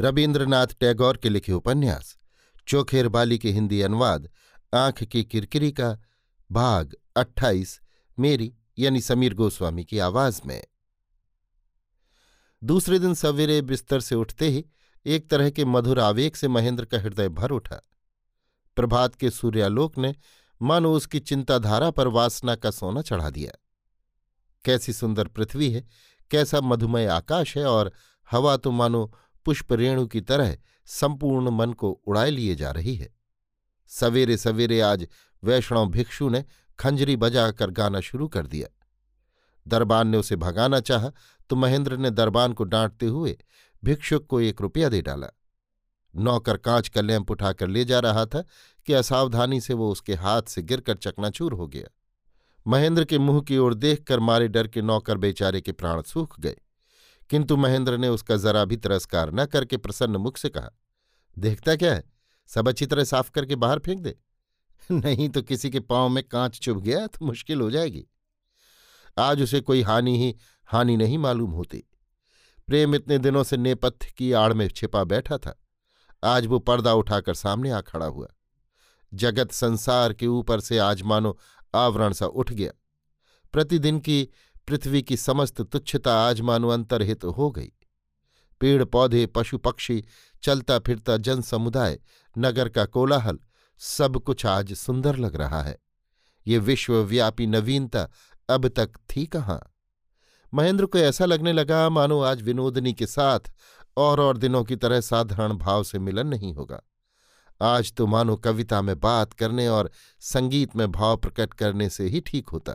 रविन्द्रनाथ टैगोर के लिखे उपन्यास, चोखेर बाली के हिंदी अनुवाद, आँख की किरकिरी का भाग अट्ठाईस, मेरी यानी समीर गोस्वामी की आवाज़ में। दूसरे दिन सवेरे बिस्तर से उठते ही एक तरह के मधुर आवेग से महेंद्र का हृदय भर उठा। प्रभात के सूर्यालोक ने मानो उसकी चिंताधारा पर वासना का सोना चढ़ा दिया। कैसी सुंदर पृथ्वी है, कैसा मधुमय आकाश है और हवा तो मानो पुष्प रेणु की तरह संपूर्ण मन को उड़ाए लिए जा रही है। सवेरे सवेरे आज वैष्णव भिक्षु ने खंजरी बजाकर गाना शुरू कर दिया। दरबान ने उसे भगाना चाहा तो महेंद्र ने दरबान को डांटते हुए भिक्षुक को एक रुपया दे डाला। नौकर कांच का लैंप उठाकर ले जा रहा था कि असावधानी से वो उसके हाथ से गिरकर चकनाचूर हो गया। महेंद्र के मुँह की ओर देखकर मारे डर के नौकर बेचारे के प्राण सूख गए। किंतु महेंद्र ने उसका जरा भी तिरस्कार न करके प्रसन्न मुख से कहा, देखता क्या है? सब अच्छी तरह साफ़ करके बाहर फेंक दे। नहीं तो किसी के पाँव में कांच चुभ गया तो मुश्किल हो जाएगी। आज उसे कोई हानि ही, हानि नहीं मालूम होती। प्रेम इतने दिनों से नेपथ्य की आड़ में छिपा बैठा था। आज वो पर्दा उठाकर सामने आ खड़ा हुआ। जगत संसार के ऊपर से आज मानो आवरण सा उठ गया। प्रतिदिन की पृथ्वी की समस्त तुच्छता आज मानो अंतर्हित हो गई। पेड़ पौधे पशु पक्षी चलता फिरता जन समुदाय नगर का कोलाहल, सब कुछ आज सुंदर लग रहा है। ये विश्वव्यापी नवीनता अब तक थी कहाँ? महेंद्र को ऐसा लगने लगा मानो आज विनोदनी के साथ और और दिनों की तरह साधारण भाव से मिलन नहीं होगा। आज तो मानो कविता में बात करने और संगीत में भाव प्रकट करने से ही ठीक होता।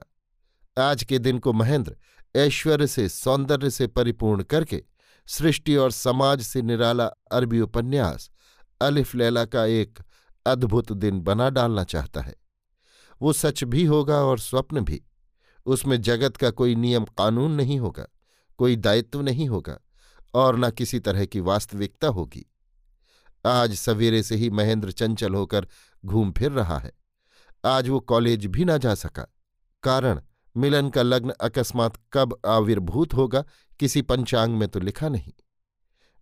आज के दिन को महेंद्र ऐश्वर्य से, सौंदर्य से परिपूर्ण करके सृष्टि और समाज से निराला अरबी उपन्यास अलिफ लैला का एक अद्भुत दिन बना डालना चाहता है। वो सच भी होगा और स्वप्न भी। उसमें जगत का कोई नियम कानून नहीं होगा, कोई दायित्व नहीं होगा और न किसी तरह की वास्तविकता होगी। आज सवेरे से ही महेंद्र चंचल होकर घूम फिर रहा है। आज वो कॉलेज भी ना जा सका, कारण मिलन का लग्न अकस्मात कब आविर्भूत होगा, किसी पंचांग में तो लिखा नहीं।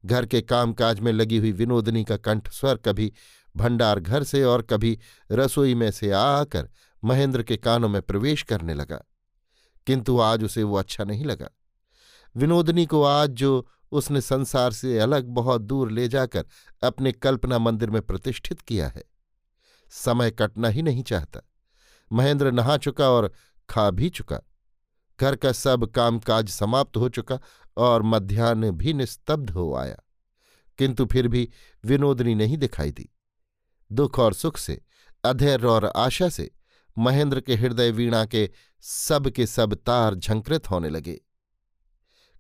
घर के कामकाज में लगी हुई विनोदनी का कंठ स्वर कभी भंडार घर से और कभी रसोई में से आकर महेंद्र के कानों में प्रवेश करने लगा। किंतु आज उसे वो अच्छा नहीं लगा। विनोदनी को आज जो उसने संसार से अलग बहुत दूर ले जाकर अपने कल्पना मंदिर में प्रतिष्ठित किया है, समय कटना ही नहीं चाहता। महेंद्र नहा चुका और खा भी चुका। घर का सब कामकाज समाप्त हो चुका और मध्यान्ह भी निस्तब्ध हो आया। किंतु फिर भी विनोदनी नहीं दिखाई दी। दुख और सुख से अधैर्य और आशा से महेंद्र के हृदय वीणा के सब के सब तार झंकृत होने लगे।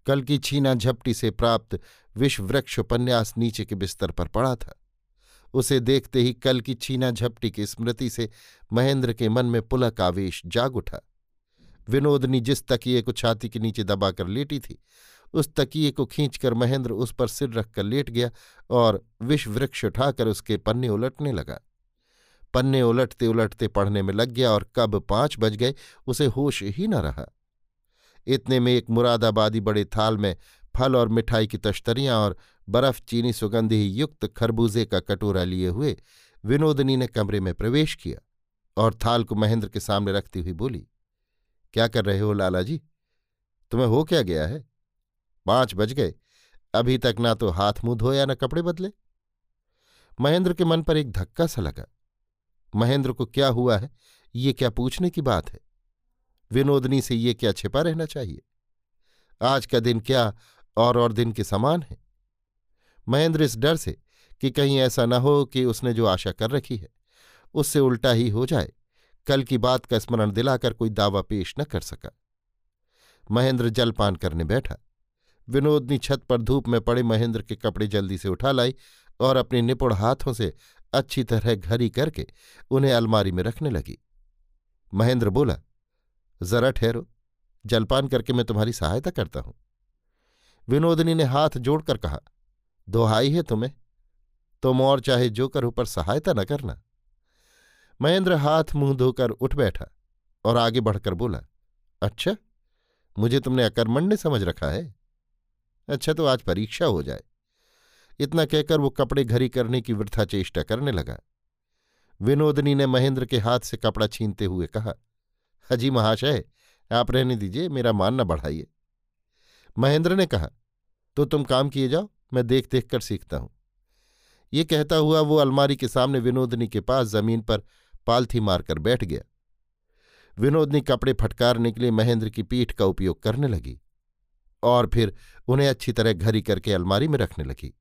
कल की छीना झपटी से प्राप्त विषवृक्ष उपन्यास नीचे के बिस्तर पर पड़ा था। उसे देखते ही कल की छीना झपटी की स्मृति से महेंद्र के मन में पुलक आवेश जाग उठा। विनोदनी जिस तकिए को छाती के नीचे दबाकर लेटी थी, उस तकिए को खींचकर महेंद्र उस पर सिर रखकर लेट गया और विष वृक्ष उठाकर उसके पन्ने उलटने लगा। पन्ने उलटते उलटते पढ़ने में लग गया और कब पाँच बज गए, उसे होश ही न रहा। इतने में एक मुरादाबादी बड़े थाल में फल और मिठाई की तश्तरियाँ और बर्फ़ चीनी सुगंधी युक्त खरबूजे का कटोरा लिए हुए विनोदनी ने कमरे में प्रवेश किया और थाल को महेंद्र के सामने रखती हुई बोली क्या कर रहे हो लाला जी? तुम्हें हो क्या गया है? पाँच बज गए। अभी तक ना तो हाथ मुँह धोया, ना कपड़े बदले। महेंद्र के मन पर एक धक्का सा लगा। महेंद्र को क्या हुआ है? ये क्या पूछने की बात है? विनोदनी से ये क्या छिपा रहना चाहिए? आज का दिन क्या और और दिन के समान है? महेंद्र इस डर से कि कहीं ऐसा न हो कि उसने जो आशा कर रखी है, उससे उल्टा ही हो जाए। कल की बात का स्मरण दिलाकर कोई दावा पेश न कर सका। महेंद्र जलपान करने बैठा। विनोदनी छत पर धूप में पड़े महेंद्र के कपड़े जल्दी से उठा लाई और अपने निपुण हाथों से अच्छी तरह घरी करके उन्हें अलमारी में रखने लगी। महेंद्र बोला, जरा ठहरो, जलपान करके मैं तुम्हारी सहायता करता हूँ। विनोदनी ने हाथ जोड़कर कहा, दोहाई है तुम्हें, तुम और चाहे जो करो पर सहायता न करना। महेंद्र हाथ मुँह धोकर उठ बैठा और आगे बढ़कर बोला अच्छा मुझे तुमने अकर्मण्य समझ रखा है। अच्छा तो आज परीक्षा हो जाए। इतना कहकर वो कपड़े घरी करने की वृथा चेष्टा करने लगा। विनोदनी ने महेंद्र के हाथ से कपड़ा छीनते हुए कहा हजी महाशय, आप रहने दीजिए, मेरा मान न बढ़ाइए। महेंद्र ने कहा तो तुम काम किए जाओ, मैं देख देख कर सीखता हूँ। ये कहता हुआ वो अलमारी के सामने विनोदनी के पास ज़मीन पर पालथी मारकर बैठ गया। विनोदनी कपड़े फटकारने के लिए महेंद्र की पीठ का उपयोग करने लगी और फिर उन्हें अच्छी तरह घरी करके अलमारी में रखने लगी।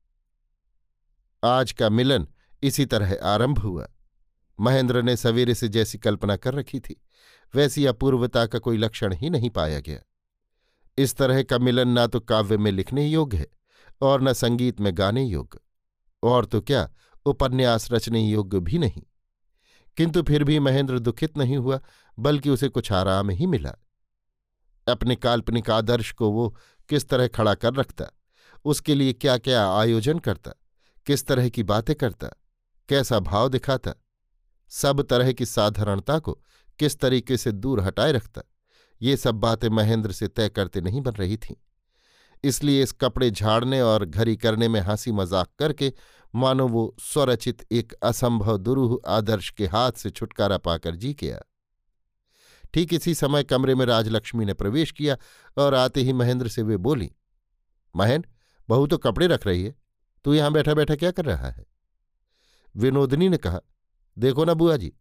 आज का मिलन इसी तरह आरंभ हुआ। महेंद्र ने सवेरे से जैसी कल्पना कर रखी थी, वैसी अपूर्वता का कोई लक्षण ही नहीं पाया गया। इस तरह का मिलन ना तो काव्य में लिखने योग्य है और न संगीत में गाने योग्य। और तो क्या उपन्यास रचने योग्य भी नहीं। किंतु फिर भी महेंद्र दुखित नहीं हुआ, बल्कि उसे कुछ आराम ही मिला। अपने काल्पनिक आदर्श को वो किस तरह खड़ा कर रखता, उसके लिए क्या क्या आयोजन करता, किस तरह की बातें करता, कैसा भाव दिखाता, सब तरह की साधारणता को किस तरीके से दूर हटाए रखता, ये सब बातें महेंद्र से तय करते नहीं बन रही थीं। इसलिए इस कपड़े झाड़ने और घरी करने में हँसी मज़ाक करके, मानो वो स्वरचित एक असंभव दुरूह आदर्श के हाथ से छुटकारा पाकर जी गया। ठीक इसी समय कमरे में राजलक्ष्मी ने प्रवेश किया और आते ही महेंद्र से वे बोली महेन बहू तो कपड़े रख रही है, तू यहाँ बैठा बैठा क्या कर रहा है? विनोदनी ने कहा, देखो ना बुआ जी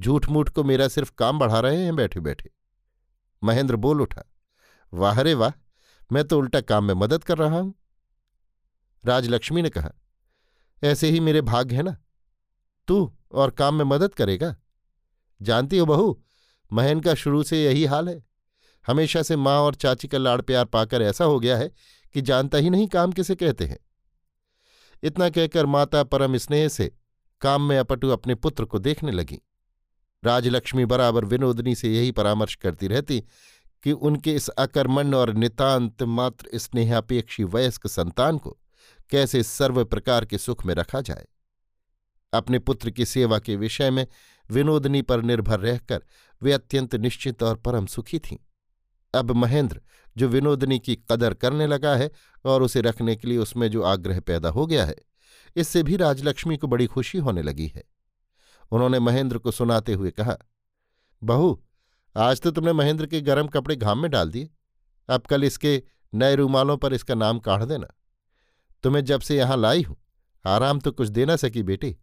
झूठ मूठ को मेरा सिर्फ़ काम बढ़ा रहे हैं बैठे बैठे महेंद्र बोल उठा, वाह रे वाह मैं तो उल्टा काम में मदद कर रहा हूँ। राजलक्ष्मी ने कहा, ऐसे ही मेरे भाग्य है ना। तू और काम में मदद करेगा। जानती हो बहू, महन का शुरू से यही हाल है। हमेशा से माँ और चाची का लाड़ प्यार पाकर ऐसा हो गया है कि जानता ही नहीं काम किसे कहते हैं। इतना कहकर माता परम स्नेह से काम में अपटू अपने पुत्र को देखने लगी। राजलक्ष्मी बराबर विनोदनी से यही परामर्श करती रहती कि उनके इस अकर्मण्य और नितांत मात्र स्नेहापेक्षी वयस्क संतान को कैसे सर्व प्रकार के सुख में रखा जाए। अपने पुत्र की सेवा के विषय में विनोदनी पर निर्भर रहकर वे अत्यंत निश्चित और परम सुखी थीं। अब महेंद्र, जो विनोदनी की कदर करने लगा है और उसे रखने के लिए उसमें जो आग्रह पैदा हो गया है, इससे भी राजलक्ष्मी को बड़ी खुशी होने लगी है। उन्होंने महेंद्र को सुनाते हुए कहा, बहू आज तो तुमने महेंद्र के गर्म कपड़े घाम में डाल दिए। अब कल इसके नए रूमालों पर इसका नाम काढ़ देना। तुम्हें जब से यहाँ लाई हूँ, आराम तो कुछ दे ना सकी बेटी।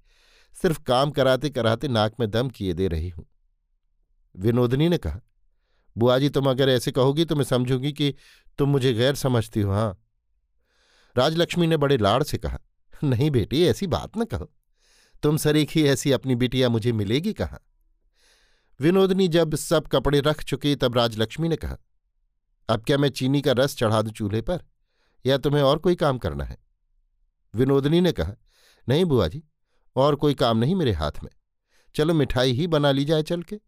सिर्फ़ काम कराते कराते नाक में दम किए दे रही हूँ। विनोदनी ने कहा, बुआ जी, तुम अगर ऐसे कहोगी तो मैं समझूँगी कि तुम मुझे गैर समझती हो हाँ? राजलक्ष्मी ने बड़े लाड़ से कहा, नहीं बेटी, ऐसी बात न कहो। तुम सरीखी ऐसी अपनी बिटिया मुझे मिलेगी कहाँ? विनोदनी जब सब कपड़े रख चुकी तब राजलक्ष्मी ने कहा, अब क्या मैं चीनी का रस चढ़ा दूँ चूल्हे पर? या तुम्हें और कोई काम करना है? विनोदनी ने कहा, नहीं बुआ जी, और कोई काम नहीं मेरे हाथ में। चलो मिठाई ही बना ली जाए चल के।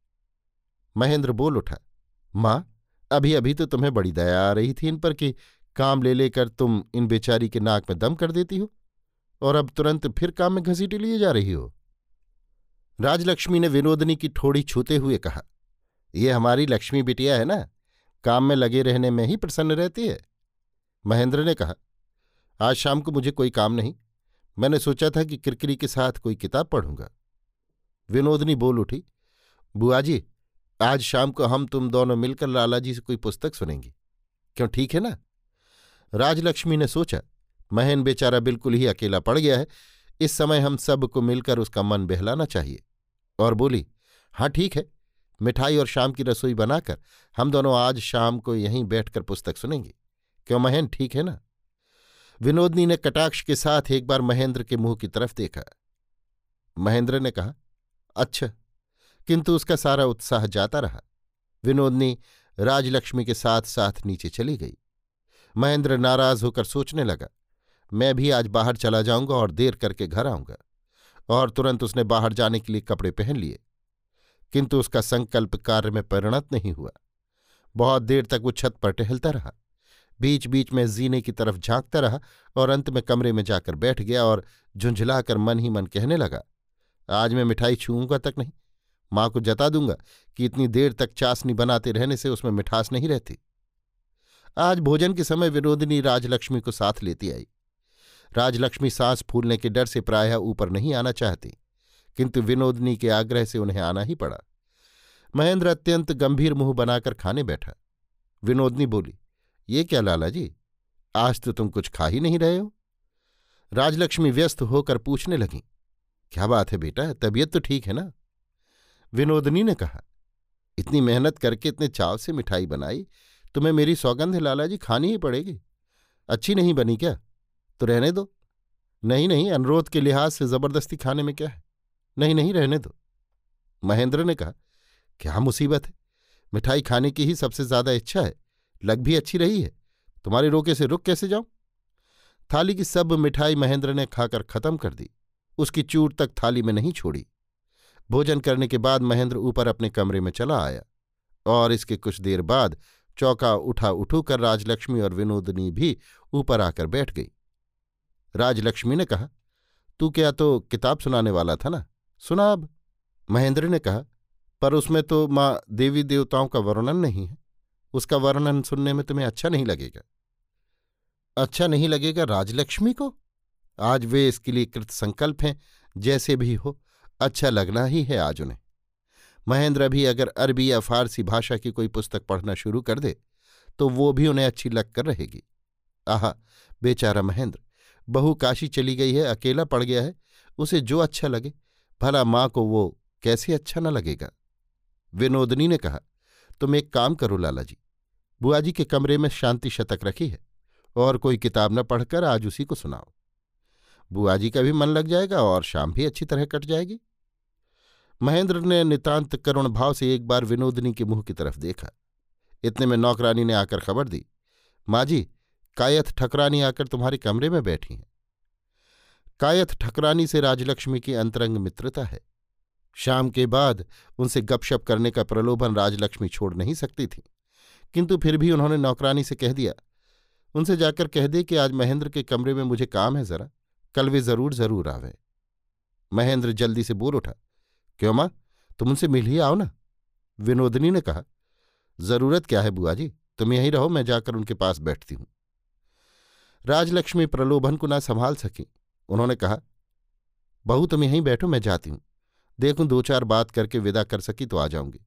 महेंद्र बोल उठा, माँ अभी अभी तो तुम्हें बड़ी दया आ रही थी इन पर कि काम ले लेकर तुम इन बेचारी के नाक में दम कर देती हो, और अब तुरंत फिर काम में घसीटे लिए जा रही हो। राजलक्ष्मी ने विनोदनी की ठोड़ी छूते हुए कहा, ये हमारी लक्ष्मी बिटिया है ना? काम में लगे रहने में ही प्रसन्न रहती है। महेंद्र ने कहा, आज शाम को मुझे कोई काम नहीं। मैंने सोचा था कि किरकिरी के साथ कोई किताब पढ़ूँगा। विनोदनी बोल उठी, बुआ जी, आज शाम को हम तुम दोनों मिलकर लाला जी से कोई पुस्तक सुनेंगी। क्यों, ठीक है ना? राजलक्ष्मी ने सोचा, महन बेचारा बिल्कुल ही अकेला पड़ गया है। इस समय हम सबको मिलकर उसका मन बहलाना चाहिए। और बोली हाँ ठीक है। मिठाई और शाम की रसोई बनाकर हम दोनों आज शाम को यहीं बैठकर पुस्तक सुनेंगे। क्यों महेन ठीक है ना? विनोदनी ने कटाक्ष के साथ एक बार महेंद्र के मुँह की तरफ़ देखा। महेंद्र ने कहा अच्छा। किंतु उसका सारा उत्साह जाता रहा। विनोदनी राजलक्ष्मी के साथ साथ नीचे चली गई। महेंद्र नाराज़ होकर सोचने लगा, मैं भी आज बाहर चला जाऊँगा और देर करके घर आऊँगा। और तुरंत उसने बाहर जाने के लिए कपड़े पहन लिए। किंतु उसका संकल्प कार्य में परिणत नहीं हुआ। बहुत देर तक वो छत पर टहलता रहा। बीच बीच में जीने की तरफ़ झांकता रहा और अंत में कमरे में जाकर बैठ गया और झुंझलाकर मन ही मन कहने लगा, आज मैं मिठाई छूँगा तक नहीं। माँ को जता दूँगा कि इतनी देर तक चाशनी बनाते रहने से उसमें मिठास नहीं रहती। आज भोजन के समय विनोदिनी राजलक्ष्मी को साथ लेती आई। राजलक्ष्मी सांस फूलने के डर से प्रायः ऊपर नहीं आना चाहती, किंतु विनोदनी के आग्रह से उन्हें आना ही पड़ा। महेंद्र अत्यंत गंभीर मुँह बनाकर खाने बैठा। विनोदनी बोली, ये क्या लाला जी आज तो तुम कुछ खा ही नहीं रहे हो? राजलक्ष्मी व्यस्त होकर पूछने लगी, क्या बात है बेटा, तबीयत तो ठीक है ना? विनोदनी ने कहा, इतनी मेहनत करके इतने चाव से मिठाई बनाई, तुम्हें मेरी सौगंध लाला जी खानी ही पड़ेगी। अच्छी नहीं बनी क्या? तो रहने दो। नहीं नहीं, अनुरोध के लिहाज से ज़बरदस्ती खाने में क्या है? नहीं नहीं, रहने दो। महेंद्र ने कहा, क्या मुसीबत है? मिठाई खाने की ही सबसे ज़्यादा इच्छा है। लग भी अच्छी रही है। तुम्हारे रोके से रुक कैसे जाऊँ? थाली की सब मिठाई महेंद्र ने खाकर खत्म कर दी। उसकी चूट तक थाली में नहीं छोड़ी। भोजन करने के बाद महेंद्र ऊपर अपने कमरे में चला आया और इसके कुछ देर बाद चौका उठा उठू कर राजलक्ष्मी और विनोदनी भी ऊपर आकर बैठ गई। राजलक्ष्मी ने कहा, तू क्या तो किताब सुनाने वाला था ना? सुना अब। महेंद्र ने कहा, पर उसमें तो माँ देवी देवताओं का वर्णन नहीं है। उसका वर्णन सुनने में तुम्हें अच्छा नहीं लगेगा। अच्छा नहीं लगेगा राजलक्ष्मी को? आज वे इसके लिए कृत संकल्प हैं, जैसे भी हो अच्छा लगना ही है आज उन्हें। महेंद्र भी अगर अरबी या फारसी भाषा की कोई पुस्तक पढ़ना शुरू कर दे तो वो भी उन्हें अच्छी लगकर रहेगी। आह, बेचारा महेंद्र बहू काशी चली गई है, अकेला पड़ गया है, उसे जो अच्छा लगे, भला माँ को वो कैसे अच्छा न लगेगा? विनोदनी ने कहा, तुम एक काम करो लाला जी बुआ जी के कमरे में शांति शतक रखी है, और कोई किताब न पढ़कर आज उसी को सुनाओ। बुआ जी का भी मन लग जाएगा और शाम भी अच्छी तरह कट जाएगी। महेंद्र ने नितांत करुण भाव से एक बार विनोदनी के मुँह की तरफ़ देखा। इतने में नौकरानी ने आकर खबर दी, माँ जी कायथ ठकरानी आकर तुम्हारे कमरे में बैठी हैं। कायथ ठकरानी से राजलक्ष्मी की अंतरंग मित्रता है। शाम के बाद उनसे गपशप करने का प्रलोभन राजलक्ष्मी छोड़ नहीं सकती थी। किंतु फिर भी उन्होंने नौकरानी से कह दिया, उनसे जाकर कह दे कि आज महेंद्र के कमरे में मुझे काम है जरा, कल वे ज़रूर ज़रूर आवे। महेंद्र जल्दी से बोल उठा, क्यों माँ, तुम उनसे मिल ही आओ ना। विनोदनी ने कहा, ज़रूरत क्या है बुआ जी? तुम यहीं रहो, मैं जाकर उनके पास बैठती हूँ। राजलक्ष्मी प्रलोभन को ना संभाल सकी। उन्होंने कहा, बहू, तुम यहीं बैठो, मैं जाती हूँ। देखूँ दो चार बात करके विदा कर सकी तो आ जाऊँगी।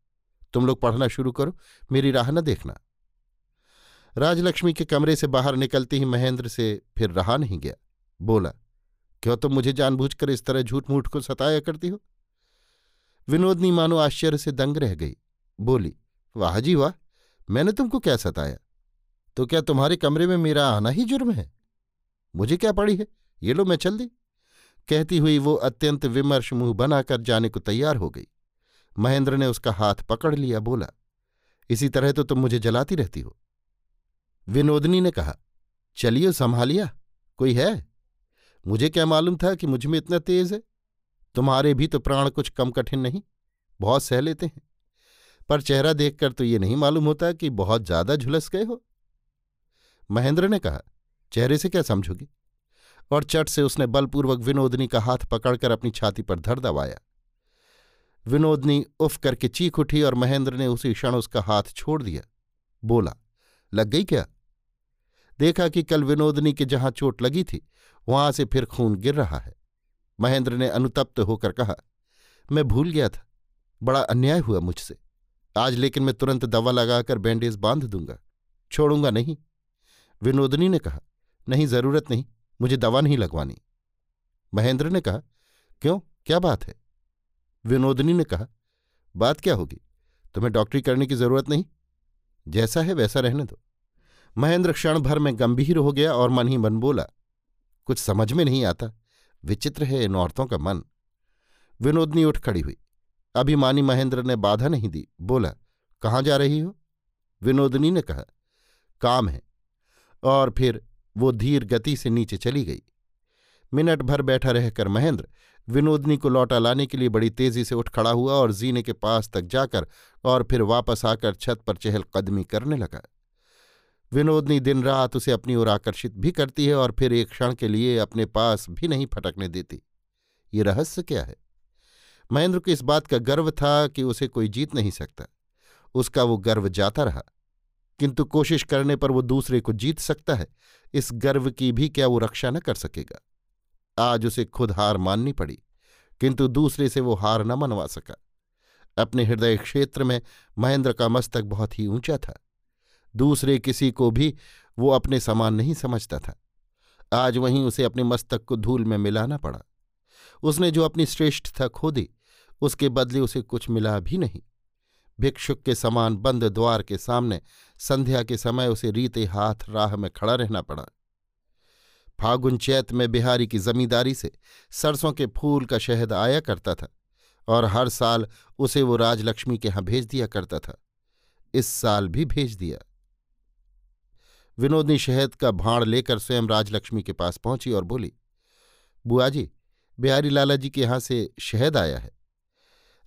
तुम लोग पढ़ना शुरू करो, मेरी राह न देखना। राजलक्ष्मी के कमरे से बाहर निकलते ही महेंद्र से फिर रहा नहीं गया। बोला, क्यों तुम तो मुझे जानबूझकर इस तरह झूठ मूठ को सताया करती हो? विनोदनी मानो आश्चर्य से दंग रह गई। बोली, वाह जी वाह, मैंने तुमको क्या सताया? तो क्या तुम्हारे कमरे में मेरा आना ही जुर्म है? मुझे क्या पड़ी है? ये लो मैं चल दी। कहती हुई वो अत्यंत विमर्श मुँह बनाकर जाने को तैयार हो गई। महेंद्र ने उसका हाथ पकड़ लिया, बोला, इसी तरह तो तुम मुझे जलाती रहती हो। विनोदनी ने कहा चलियो संभालिया, कोई है? मुझे क्या मालूम था कि मुझमें इतना तेज है? तुम्हारे भी तो प्राण कुछ कम कठिन नहीं, बहुत सह लेते हैं। पर चेहरा देखकर तो ये नहीं मालूम होता कि बहुत ज़्यादा झुलस गए हो। महेंद्र ने कहा, चेहरे से क्या समझोगी? और चट से उसने बलपूर्वक विनोदनी का हाथ पकड़कर अपनी छाती पर धर दबाया। विनोदनी उफ करके चीख उठी और महेंद्र ने उसी क्षण उसका हाथ छोड़ दिया। बोला, लग गई क्या? देखा कि कल विनोदनी के जहाँ चोट लगी थी, वहाँ से फिर खून गिर रहा है। महेंद्र ने अनुतप्त होकर कहा, मैं भूल गया था। बड़ा अन्याय हुआ मुझसे। आज लेकिन मैं तुरंत दवा लगाकर बैंडेज बाँध दूँगा। छोड़ूँगा नहीं। विनोदनी ने कहा, नहीं, ज़रूरत नहीं, मुझे दवा नहीं लगवानी। महेंद्र ने कहा, क्यों? क्या बात है? विनोदनी ने कहा, बात क्या होगी? तुम्हें डॉक्टरी करने की ज़रूरत नहीं? जैसा है वैसा रहने दो। महेंद्र क्षण भर में गंभीर हो गया और मन ही मन बोला, कुछ समझ में नहीं आता। विचित्र है इन औरतों का मन। विनोदनी उठ खड़ी हुई। अभिमानी महेंद्र ने बाधा नहीं दी, बोला, कहाँ जा रही हो? विनोदनी ने कहा, काम है। और फिर वो धीर गति से नीचे चली गई। मिनट भर बैठा रहकर महेंद्र विनोदनी को लौटा लाने के लिए बड़ी तेज़ी से उठ खड़ा हुआ और जीने के पास तक जाकर और फिर वापस आकर छत पर चहलकदमी करने लगा। विनोदनी दिन रात उसे अपनी ओर आकर्षित भी करती है और फिर एक क्षण के लिए अपने पास भी नहीं फटकने देती। ये रहस्य क्या है? महेंद्र को इस बात का गर्व था कि उसे कोई जीत नहीं सकता। उसका वो गर्व जाता रहा। किंतु कोशिश करने पर वो दूसरे को जीत सकता है। इस गर्व की भी क्या वो रक्षा न कर सकेगा? आज उसे खुद हार माननी पड़ी, किंतु दूसरे से वो हार न मनवा सका। अपने हृदय क्षेत्र में महेंद्र का मस्तक बहुत ही ऊँचा था। दूसरे किसी को भी वो अपने समान नहीं समझता था। आज वहीं उसे अपने मस्तक को धूल में मिलाना पड़ा। उसने जो अपनी श्रेष्ठता खो दी उसके बदले उसे कुछ मिला भी नहीं। भिक्षुक के समान बंद द्वार के सामने संध्या के समय उसे रीते हाथ राह में खड़ा रहना पड़ा। फागुन चैत में बिहारी की जमींदारी से सरसों के फूल का शहद आया करता था और हर साल उसे वो राजलक्ष्मी के यहाँ भेज दिया करता था। इस साल भी भेज दिया। विनोदनी शहद का भाड़ लेकर स्वयं राजलक्ष्मी के पास पहुँची और बोली, बुआ जी, बिहारी लाला जी के यहाँ से शहद आया है।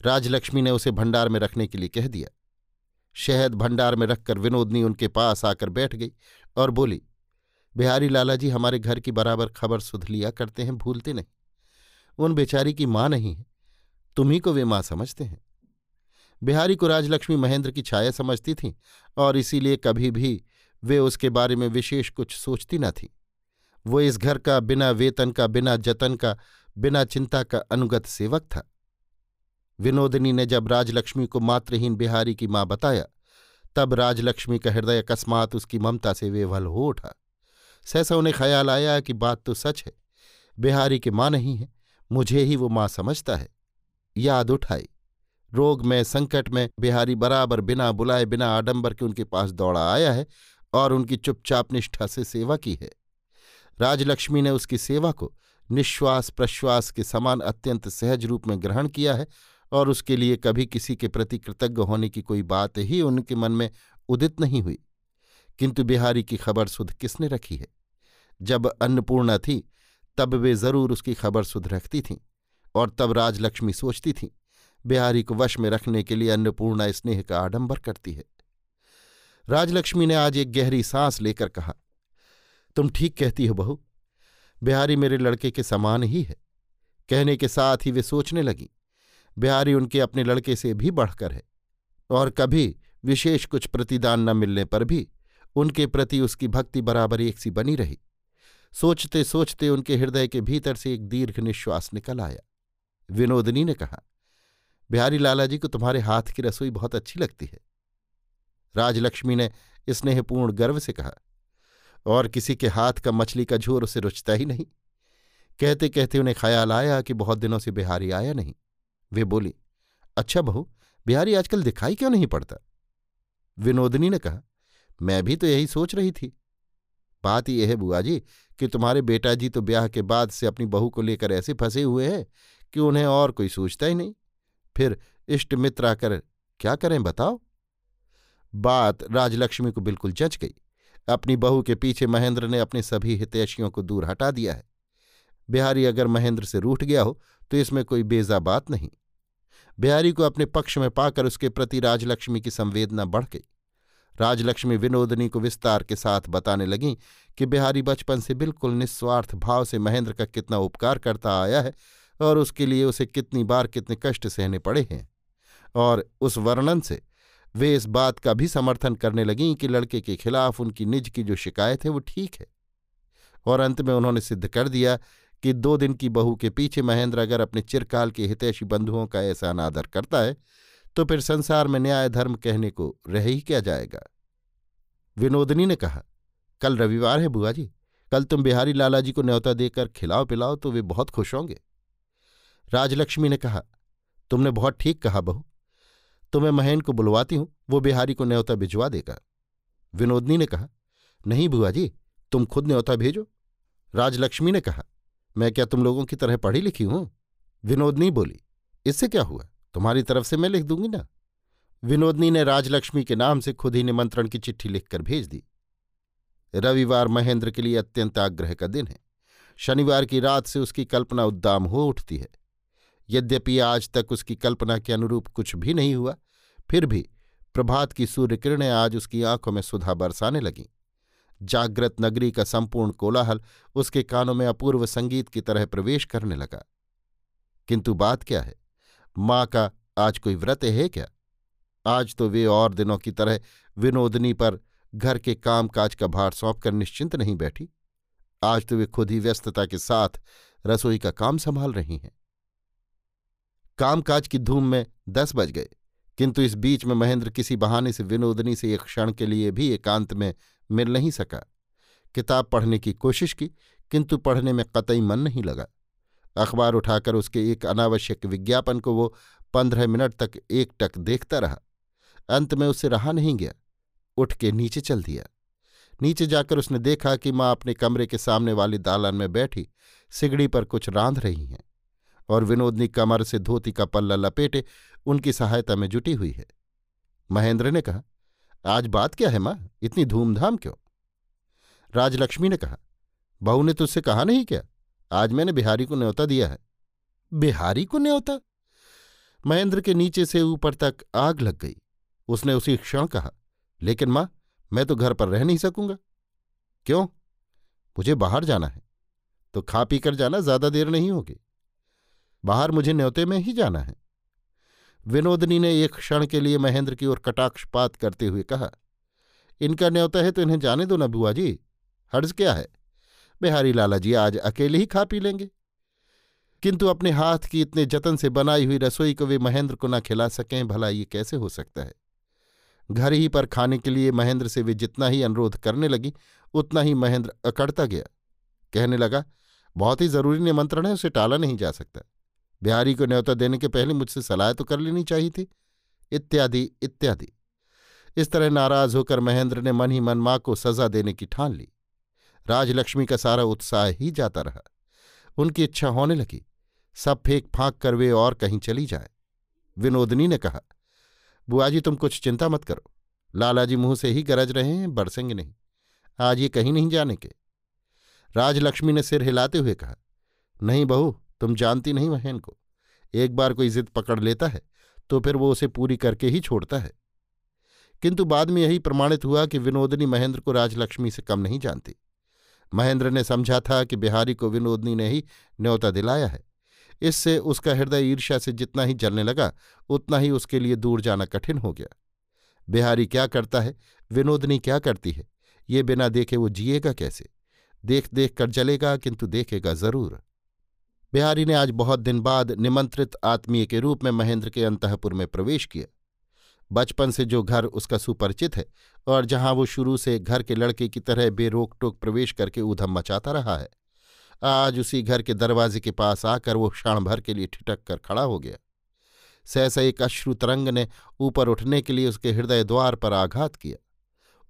राजलक्ष्मी ने उसे भंडार में रखने के लिए कह दिया। शहद भंडार में रखकर विनोदनी उनके पास आकर बैठ गई और बोली, बिहारी लाला जी हमारे घर की बराबर खबर सुध लिया करते हैं, भूलते नहीं। उन बेचारी की माँ नहीं है तुम्ही को वे माँ समझते हैं। बिहारी को राजलक्ष्मी महेंद्र की छाया समझती थी और इसीलिए कभी भी वे उसके बारे में विशेष कुछ सोचती न थी। वो इस घर का बिना वेतन का, बिना जतन का, बिना चिंता का अनुगत सेवक था। विनोदिनी ने जब राजलक्ष्मी को मातृहीन बिहारी की माँ बताया, तब राजलक्ष्मी का हृदय अकस्मात उसकी ममता से वेवल हो उठा। सहसा उन्हें ख्याल आया कि बात तो सच है, बिहारी की माँ नहीं है, मुझे ही वो माँ समझता है। याद उठाई। रोग में, संकट में बिहारी बराबर बिना बुलाए, बिना आडंबर के उनके पास दौड़ा आया है और उनकी चुपचाप निष्ठा से सेवा की है। राजलक्ष्मी ने उसकी सेवा को निश्वास प्रश्वास के समान अत्यंत सहज रूप में ग्रहण किया है और उसके लिए कभी किसी के प्रति कृतज्ञ होने की कोई बात ही उनके मन में उदित नहीं हुई। किंतु बिहारी की खबर सुध किसने रखी है? जब अन्नपूर्णा थी, तब वे ज़रूर उसकी खबर सुध रखती थीं और तब राजलक्ष्मी सोचती थीं, बिहारी को वश में रखने के लिए अन्नपूर्णा स्नेह का आडंबर करती है। राजलक्ष्मी ने आज एक गहरी सांस लेकर कहा, तुम ठीक कहती हो बहू, बिहारी मेरे लड़के के समान ही है। कहने के साथ ही वे सोचने लगी बिहारी उनके अपने लड़के से भी बढ़कर है और कभी विशेष कुछ प्रतिदान न मिलने पर भी उनके प्रति उसकी भक्ति बराबर एक सी बनी रही। सोचते सोचते उनके हृदय के भीतर से एक दीर्घ निश्वास निकल आया। विनोदनी ने कहा, बिहारी लाला जी को तुम्हारे हाथ की रसोई बहुत अच्छी लगती है। राजलक्ष्मी ने स्नेहपूर्ण गर्व से कहा, और किसी के हाथ का मछली का झोर उसे रुचता ही नहीं। कहते कहते उन्हें ख्याल आया कि बहुत दिनों से बिहारी आया नहीं। वे बोली अच्छा बहू, बिहारी आजकल दिखाई क्यों नहीं पड़ता? विनोदनी ने कहा, मैं भी तो यही सोच रही थी। बात यह है बुआ जी कि तुम्हारे बेटा जी तो ब्याह के बाद से अपनी बहू को लेकर ऐसे फंसे हुए हैं कि उन्हें और कोई सोचता ही नहीं। फिर इष्ट मित्र आकर क्या करें बताओ? बात राजलक्ष्मी को बिल्कुल जच गई। अपनी बहू के पीछे महेंद्र ने अपने सभी हितैषियों को दूर हटा दिया है। बिहारी अगर महेंद्र से रूठ गया हो तो इसमें कोई बेजा बात नहीं। बिहारी को अपने पक्ष में पाकर उसके प्रति राजलक्ष्मी की संवेदना बढ़ गई। राजलक्ष्मी विनोदनी को विस्तार के साथ बताने लगीं कि बिहारी बचपन से बिल्कुल निस्वार्थ भाव से महेंद्र का कितना उपकार करता आया है और उसके लिए उसे कितनी बार कितने कष्ट सहने पड़े हैं। और उस वर्णन से वे इस बात का भी समर्थन करने लगीं कि लड़के के खिलाफ उनकी निज की जो शिकायत है वो ठीक है। और अंत में उन्होंने सिद्ध कर दिया कि दो दिन की बहू के पीछे महेंद्र अगर अपने चिरकाल के हितैषी बंधुओं का ऐसा अनादर करता है तो फिर संसार में न्याय धर्म कहने को रह ही क्या जाएगा? विनोदनी ने कहा, कल रविवार है बुआ जी। कल तुम बिहारी लालाजी को न्योता देकर खिलाओ पिलाओ तो वे बहुत खुश होंगे। राजलक्ष्मी ने कहा, तुमने बहुत ठीक कहा बहू। तो मैं महेन को बुलवाती हूँ, वो बिहारी को न्योता भिजवा देगा। विनोदनी ने कहा, नहीं बुआ जी, तुम खुद न्योता भेजो। राजलक्ष्मी ने कहा मैं क्या तुम लोगों की तरह पढ़ी लिखी हूँ? विनोदनी बोली, इससे क्या हुआ? तुम्हारी तरफ़ से मैं लिख दूँगी ना? विनोदनी ने राजलक्ष्मी के नाम से खुद ही निमंत्रण की चिट्ठी लिखकर भेज दी। रविवार महेंद्र के लिए अत्यंत आग्रह का दिन है। शनिवार की रात से उसकी कल्पना उद्दाम हो उठती है। यद्यपि आज तक उसकी कल्पना के अनुरूप कुछ भी नहीं हुआ, फिर भी प्रभात की सूर्य किरणें आज उसकी आँखों में सुधा बरसाने लगीं। जागृत नगरी का संपूर्ण कोलाहल उसके कानों में अपूर्व संगीत की तरह प्रवेश करने लगा। किंतु बात क्या है? माँ का आज कोई व्रत है क्या? आज तो वे और दिनों की तरह विनोदनी पर घर के काम काज का भार सौंप कर निश्चिंत नहीं बैठी। आज तो वे खुद ही व्यस्तता के साथ रसोई का काम संभाल रही हैं। कामकाज की धूम में दस बज गए, किंतु इस बीच में महेंद्र किसी बहाने से विनोदनी से एक क्षण के लिए भी एकांत में मिल नहीं सका। किताब पढ़ने की कोशिश की, किंतु पढ़ने में कतई मन नहीं लगा। अखबार उठाकर उसके एक अनावश्यक विज्ञापन को वो पंद्रह मिनट तक एक टक देखता रहा। अंत में उसे रहा नहीं गया। उठ के नीचे चल दिया। नीचे जाकर उसने देखा कि माँ अपने कमरे के सामने वाली दालान में बैठी, सिगड़ी पर कुछ रांध रही हैं और विनोदनी कमर से धोती का पल्ला लपेटे उनकी सहायता में जुटी हुई है। महेंद्र ने कहा आज बात क्या है माँ? इतनी धूमधाम क्यों? राजलक्ष्मी ने कहा, बहू ने तुझसे कहा नहीं क्या? आज मैंने बिहारी को न्योता दिया है। बिहारी को न्योता? महेंद्र के नीचे से ऊपर तक आग लग गई। उसने उसी क्षण कहा, लेकिन माँ, मैं तो घर पर रह नहीं सकूँगा। क्यों? मुझे बाहर जाना है। तो खा पी कर जाना ज़्यादा देर नहीं होगी। बाहर मुझे न्योते में ही जाना है। विनोदनी ने एक क्षण के लिए महेंद्र की ओर कटाक्षपात करते हुए कहा, इनका न्योता है तो इन्हें जाने दो ना बुआ जी। हर्ज क्या है? बिहारी लाला जी आज अकेले ही खा पी लेंगे। किंतु अपने हाथ की इतने जतन से बनाई हुई रसोई को वे महेंद्र को न खिला सकें, भला ये कैसे हो सकता है? घर ही पर खाने के लिए महेंद्र से वे जितना ही अनुरोध करने लगी, उतना ही महेंद्र अकड़ता गया। कहने लगा, बहुत ही ज़रूरी निमंत्रण है, उसे टाला नहीं जा सकता। बिहारी को न्योता देने के पहले मुझसे सलाह तो कर लेनी चाहिए थी। इत्यादि इत्यादि। इस तरह नाराज़ होकर महेंद्र ने मन ही मन माँ को सजा देने की ठान ली। राजलक्ष्मी का सारा उत्साह ही जाता रहा। उनकी इच्छा होने लगी। सब फेंक फांक कर वे और कहीं चली जाए। विनोदनी ने कहा, बुआ जी, तुम कुछ चिंता मत करो। लालाजी मुँह से ही गरज रहे हैं, बरसेंगे नहीं। आज ये कहीं नहीं जाने के। राजलक्ष्मी ने सिर हिलाते हुए कहा, नहीं बहू तुम जानती नहीं महेन को। एक बार कोई जिद पकड़ लेता है तो फिर वो उसे पूरी करके ही छोड़ता है। किंतु बाद में यही प्रमाणित हुआ कि विनोदनी महेंद्र को राजलक्ष्मी से कम नहीं जानती। महेंद्र ने समझा था कि बिहारी को विनोदनी ने ही न्योता दिलाया है। इससे उसका हृदय ईर्ष्या से जितना ही जलने लगा, उतना ही उसके लिए दूर जाना कठिन हो गया। बिहारी क्या करता है? विनोदनी क्या करती है? ये बिना देखे वो जिएगा कैसे? देख देख कर जलेगा, किंतु देखेगा ज़रूर। बिहारी ने आज बहुत दिन बाद निमंत्रित आत्मीय के रूप में महेंद्र के अंतपुर में प्रवेश किया। बचपन से जो घर उसका सुपरिचित है और जहाँ वो शुरू से घर के लड़के की तरह बेरोक टोक प्रवेश करके ऊधम मचाता रहा है, आज उसी घर के दरवाजे के पास आकर वो क्षण भर के लिए ठिटक कर खड़ा हो गया। सहसा एक अश्रु तरंग ने ऊपर उठने के लिए उसके हृदय द्वार पर आघात किया।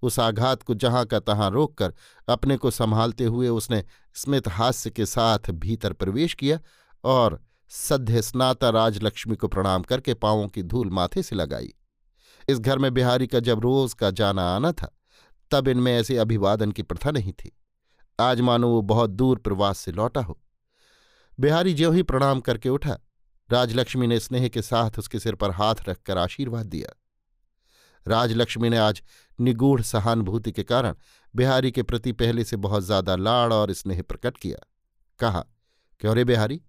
उस आघात को जहाँ का तहां रोककर अपने को संभालते हुए उसने स्मित हास्य के साथ भीतर प्रवेश किया और सद्य स्नाता राजलक्ष्मी को प्रणाम करके पांवों की धूल माथे से लगाई। इस घर में बिहारी का जब रोज का जाना आना था, तब इनमें ऐसे अभिवादन की प्रथा नहीं थी। आज मानो वो बहुत दूर प्रवास से लौटा हो। बिहारी ज्यों ही प्रणाम करके उठा, राजलक्ष्मी ने स्नेह के साथ उसके सिर पर हाथ रखकर आशीर्वाद दिया। राजलक्ष्मी ने आज निगूढ़ सहानुभूति के कारण बिहारी के प्रति पहले से बहुत ज़्यादा लाड़ और स्नेह प्रकट किया। कहा, क्यों रे बिहारी?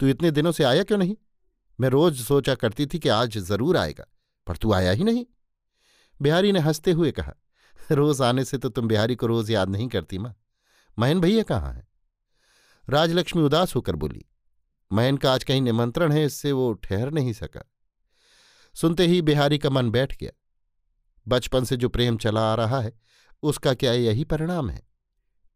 तू इतने दिनों से आया क्यों नहीं? मैं रोज सोचा करती थी कि आज ज़रूर आएगा, पर तू आया ही नहीं। बिहारी ने हँसते हुए कहा, रोज आने से तो तुम बिहारी को रोज याद नहीं करती माँ। महन भैया कहाँ है? राजलक्ष्मी उदास होकर बोली महन का आज कहीं निमंत्रण है, इससे वो ठहर नहीं सका। सुनते ही बिहारी का मन बैठ गया। बचपन से जो प्रेम चला आ रहा है, उसका क्या यही परिणाम है?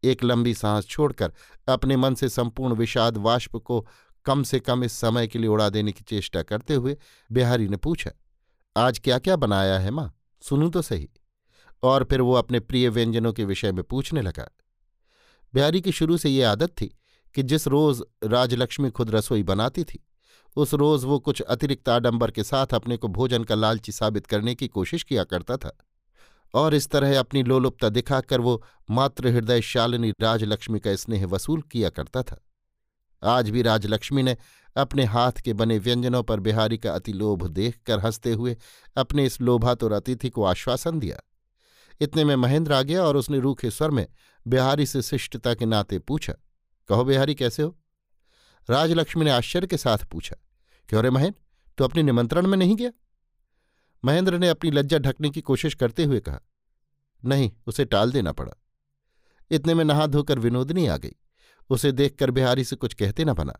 एक लंबी सांस छोड़कर अपने मन से संपूर्ण विषाद वाष्प को कम से कम इस समय के लिए उड़ा देने की चेष्टा करते हुए बिहारी ने पूछा, आज क्या क्या बनाया है माँ? सुनू तो सही। और फिर वो अपने प्रिय व्यंजनों के विषय में पूछने लगा। बिहारी की शुरू से ये आदत थी कि जिस रोज राजलक्ष्मी खुद रसोई बनाती थी उस रोज वो कुछ अतिरिक्त आडंबर के साथ अपने को भोजन का लालची साबित करने की कोशिश किया करता था। और इस तरह अपनी लोलुपता दिखाकर वो मातृ हृदय शालिनी राजलक्ष्मी का स्नेह वसूल किया करता था। आज भी राजलक्ष्मी ने अपने हाथ के बने व्यंजनों पर बिहारी का अतिलोभ देखकर हँसते हुए अपने इस लोभातुर अतिथि को आश्वासन दिया। इतने में महेंद्र आ गया और उसने रूखे स्वर में बिहारी से शिष्टता के नाते पूछा, कहो बिहारी, कैसे हो? राजलक्ष्मी ने आश्चर्य के साथ पूछा, क्यों रे महेंद्र तू अपने निमंत्रण में नहीं गया? महेंद्र ने अपनी लज्जा ढकने की कोशिश करते हुए कहा, नहीं, उसे टाल देना पड़ा। इतने में नहा धोकर विनोदनी आ गई। उसे देखकर बिहारी से कुछ कहते न बना।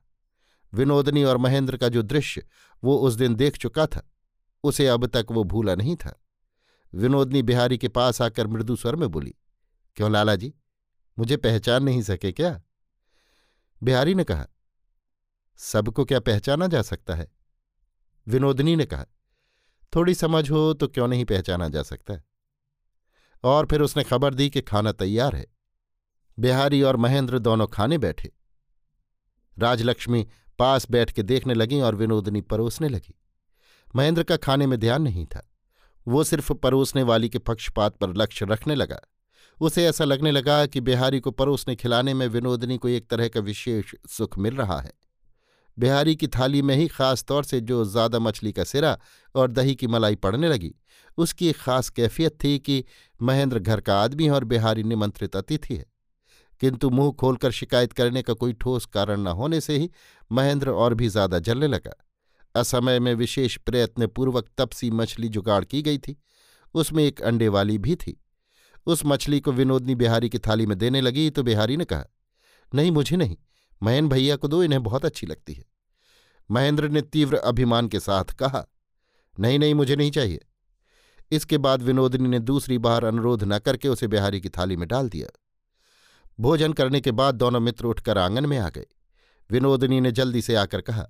विनोदनी और महेंद्र का जो दृश्य, वो उस दिन देख चुका था। उसे अब तक वो भूला नहीं था। विनोदनी बिहारी के पास आकर मृदु स्वर में बोली, क्यों लाला जी? मुझे पहचान नहीं सके क्या? बिहारी ने कहा सबको क्या पहचाना जा सकता है? विनोदनी ने कहा, थोड़ी समझ हो तो क्यों नहीं पहचाना जा सकता? और फिर उसने खबर दी कि खाना तैयार है। बिहारी और महेंद्र दोनों खाने बैठे। राजलक्ष्मी पास बैठ के देखने लगी और विनोदनी परोसने लगी। महेंद्र का खाने में ध्यान नहीं था। वो सिर्फ़ परोसने वाली के पक्षपात पर लक्ष्य रखने लगा। उसे ऐसा लगने लगा कि बिहारी को परोसने खिलाने में विनोदनी को एक तरह का विशेष सुख मिल रहा है। बिहारी की थाली में ही खास तौर से जो ज़्यादा मछली का सिरा और दही की मलाई पड़ने लगी। उसकी एक खास कैफियत थी कि महेंद्र घर का आदमी और बिहारी निमंत्रित अतिथि है। किंतु मुँह खोलकर शिकायत करने का कोई ठोस कारण न होने से ही महेंद्र और भी ज़्यादा जलने लगा। असमय में विशेष प्रयत्नपूर्वक तपसी मछली जुगाड़ की गई थी। उसमें एक अंडे वाली भी थी। उस मछली को विनोदनी बिहारी की थाली में देने लगी तो बिहारी ने कहा, नहीं, मुझे नहीं। महेन भैया को दो, इन्हें बहुत अच्छी लगती है। महेंद्र ने तीव्र अभिमान के साथ कहा, नहीं नहीं, मुझे नहीं चाहिए। इसके बाद विनोदनी ने दूसरी बार अनुरोध न करके उसे बिहारी की थाली में डाल दिया। भोजन करने के बाद दोनों मित्र उठकर आँगन में आ गए। विनोदनी ने जल्दी से आकर कहा,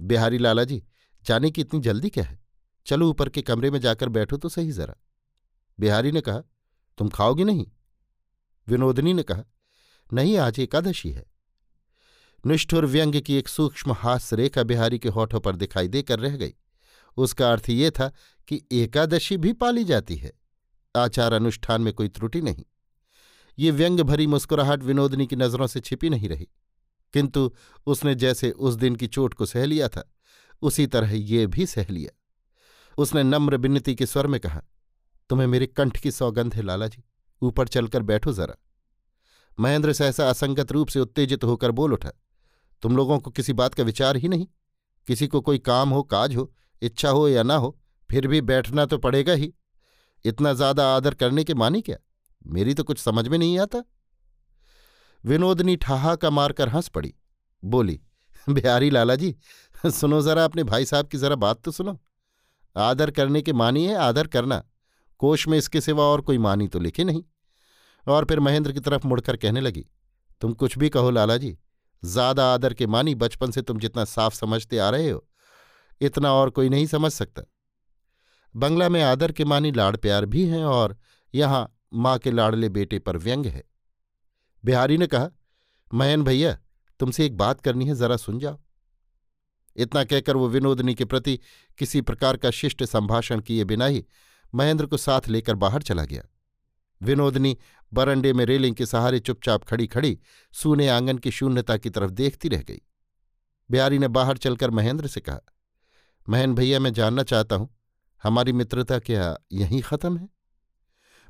बिहारी लाला जी, जाने की इतनी जल्दी क्या है? चलो ऊपर के कमरे में जाकर बैठो तो सही जरा। बिहारी ने कहा, तुम खाओगी नहीं? विनोदनी ने कहा, नहीं, आज एकादशी है। निष्ठुर व्यंग की एक सूक्ष्म हास्य रेखा बिहारी के होठों पर दिखाई देकर रह गई। उसका अर्थ ये था कि एकादशी भी पाली जाती है। आचार अनुष्ठान में कोई त्रुटि नहीं। ये व्यंग भरी मुस्कुराहट विनोदनी की नज़रों से छिपी नहीं रही। किंतु उसने जैसे उस दिन की चोट को सह लिया था, उसी तरह ये भी सह लिया। उसने नम्र बिन्नती के स्वर में कहा, तुम्हें मेरे कंठ की सौगंध है लाला जी ऊपर चलकर बैठो जरा। महेंद्र सहसा असंगत रूप से उत्तेजित होकर बोल उठा तुम लोगों को किसी बात का विचार ही नहीं। किसी को कोई काम हो, काज हो, इच्छा हो या ना हो, फिर भी बैठना तो पड़ेगा ही। इतना ज़्यादा आदर करने के मानी क्या? मेरी तो कुछ समझ में नहीं आता। विनोदनी ठहाका मारकर हंस पड़ी। बोली, बिहारी लाला जी, सुनो जरा, अपने भाई साहब की जरा बात तो सुनो। आदर करने के मानी है, आदर करना। कोश में इसके सिवा और कोई मानी तो लिखे नहीं। और फिर महेंद्र की तरफ़ मुड़कर कहने लगी, तुम कुछ भी कहो लाला जी ज़्यादा आदर के मानी बचपन से तुम जितना साफ़ समझते आ रहे हो, इतना और कोई नहीं समझ सकता। बंगला में आदर के मानी लाड़ प्यार भी हैं और यहाँ माँ के लाड़ले बेटे पर व्यंग है। बिहारी ने कहा मयन भैया, तुमसे एक बात करनी है, जरा सुन जाओ। इतना कहकर वो विनोदनी के प्रति किसी प्रकार का शिष्ट संभाषण किए बिना ही महेंद्र को साथ लेकर बाहर चला गया। विनोदनी बरंडे में रेलिंग के सहारे चुपचाप खड़ी खड़ी सूने आँगन की शून्यता की तरफ़ देखती रह गई। बिहारी ने बाहर चलकर महेंद्र से कहा, महेंद्र भैया, मैं जानना चाहता हूँ, हमारी मित्रता क्या यहीं खत्म है?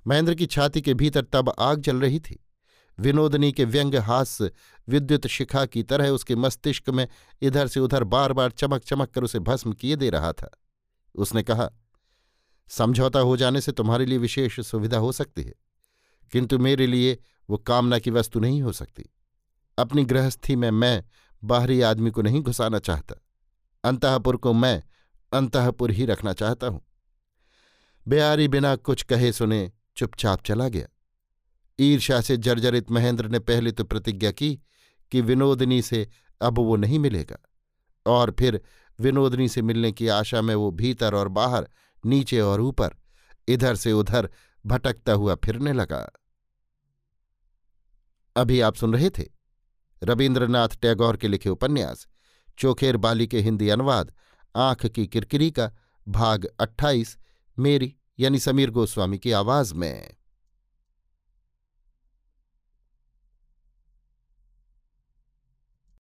महेंद्र की छाती के भीतर तब आग जल रही थी। विनोदनी के व्यंग हास्य विद्युत शिखा की तरह उसके मस्तिष्क में इधर से उधर बार बार चमक चमक कर उसे भस्म किए दे रहा था। उसने कहा, समझौता हो जाने से तुम्हारे लिए विशेष सुविधा हो सकती है। किंतु मेरे लिए वो कामना की वस्तु नहीं हो सकती। अपनी गृहस्थी में मैं बाहरी आदमी को नहीं घुसाना चाहता। अंतपुर को मैं अंतपुर ही रखना चाहता हूँ। बेआरी बिना कुछ कहे सुने चुपचाप चला गया। ईर्ष्या से जर्जरित महेंद्र ने पहले तो प्रतिज्ञा की कि विनोदनी से अब वो नहीं मिलेगा और फिर विनोदनी से मिलने की आशा में वो भीतर और बाहर, नीचे और ऊपर, इधर से उधर भटकता हुआ फिरने लगा। अभी आप सुन रहे थे रविन्द्रनाथ टैगोर के लिखे उपन्यास, चोखेर बाली के हिंदी अनुवाद, आँख की किरकिरी का भाग 28 मेरी यानी समीर गोस्वामी की आवाज़ में।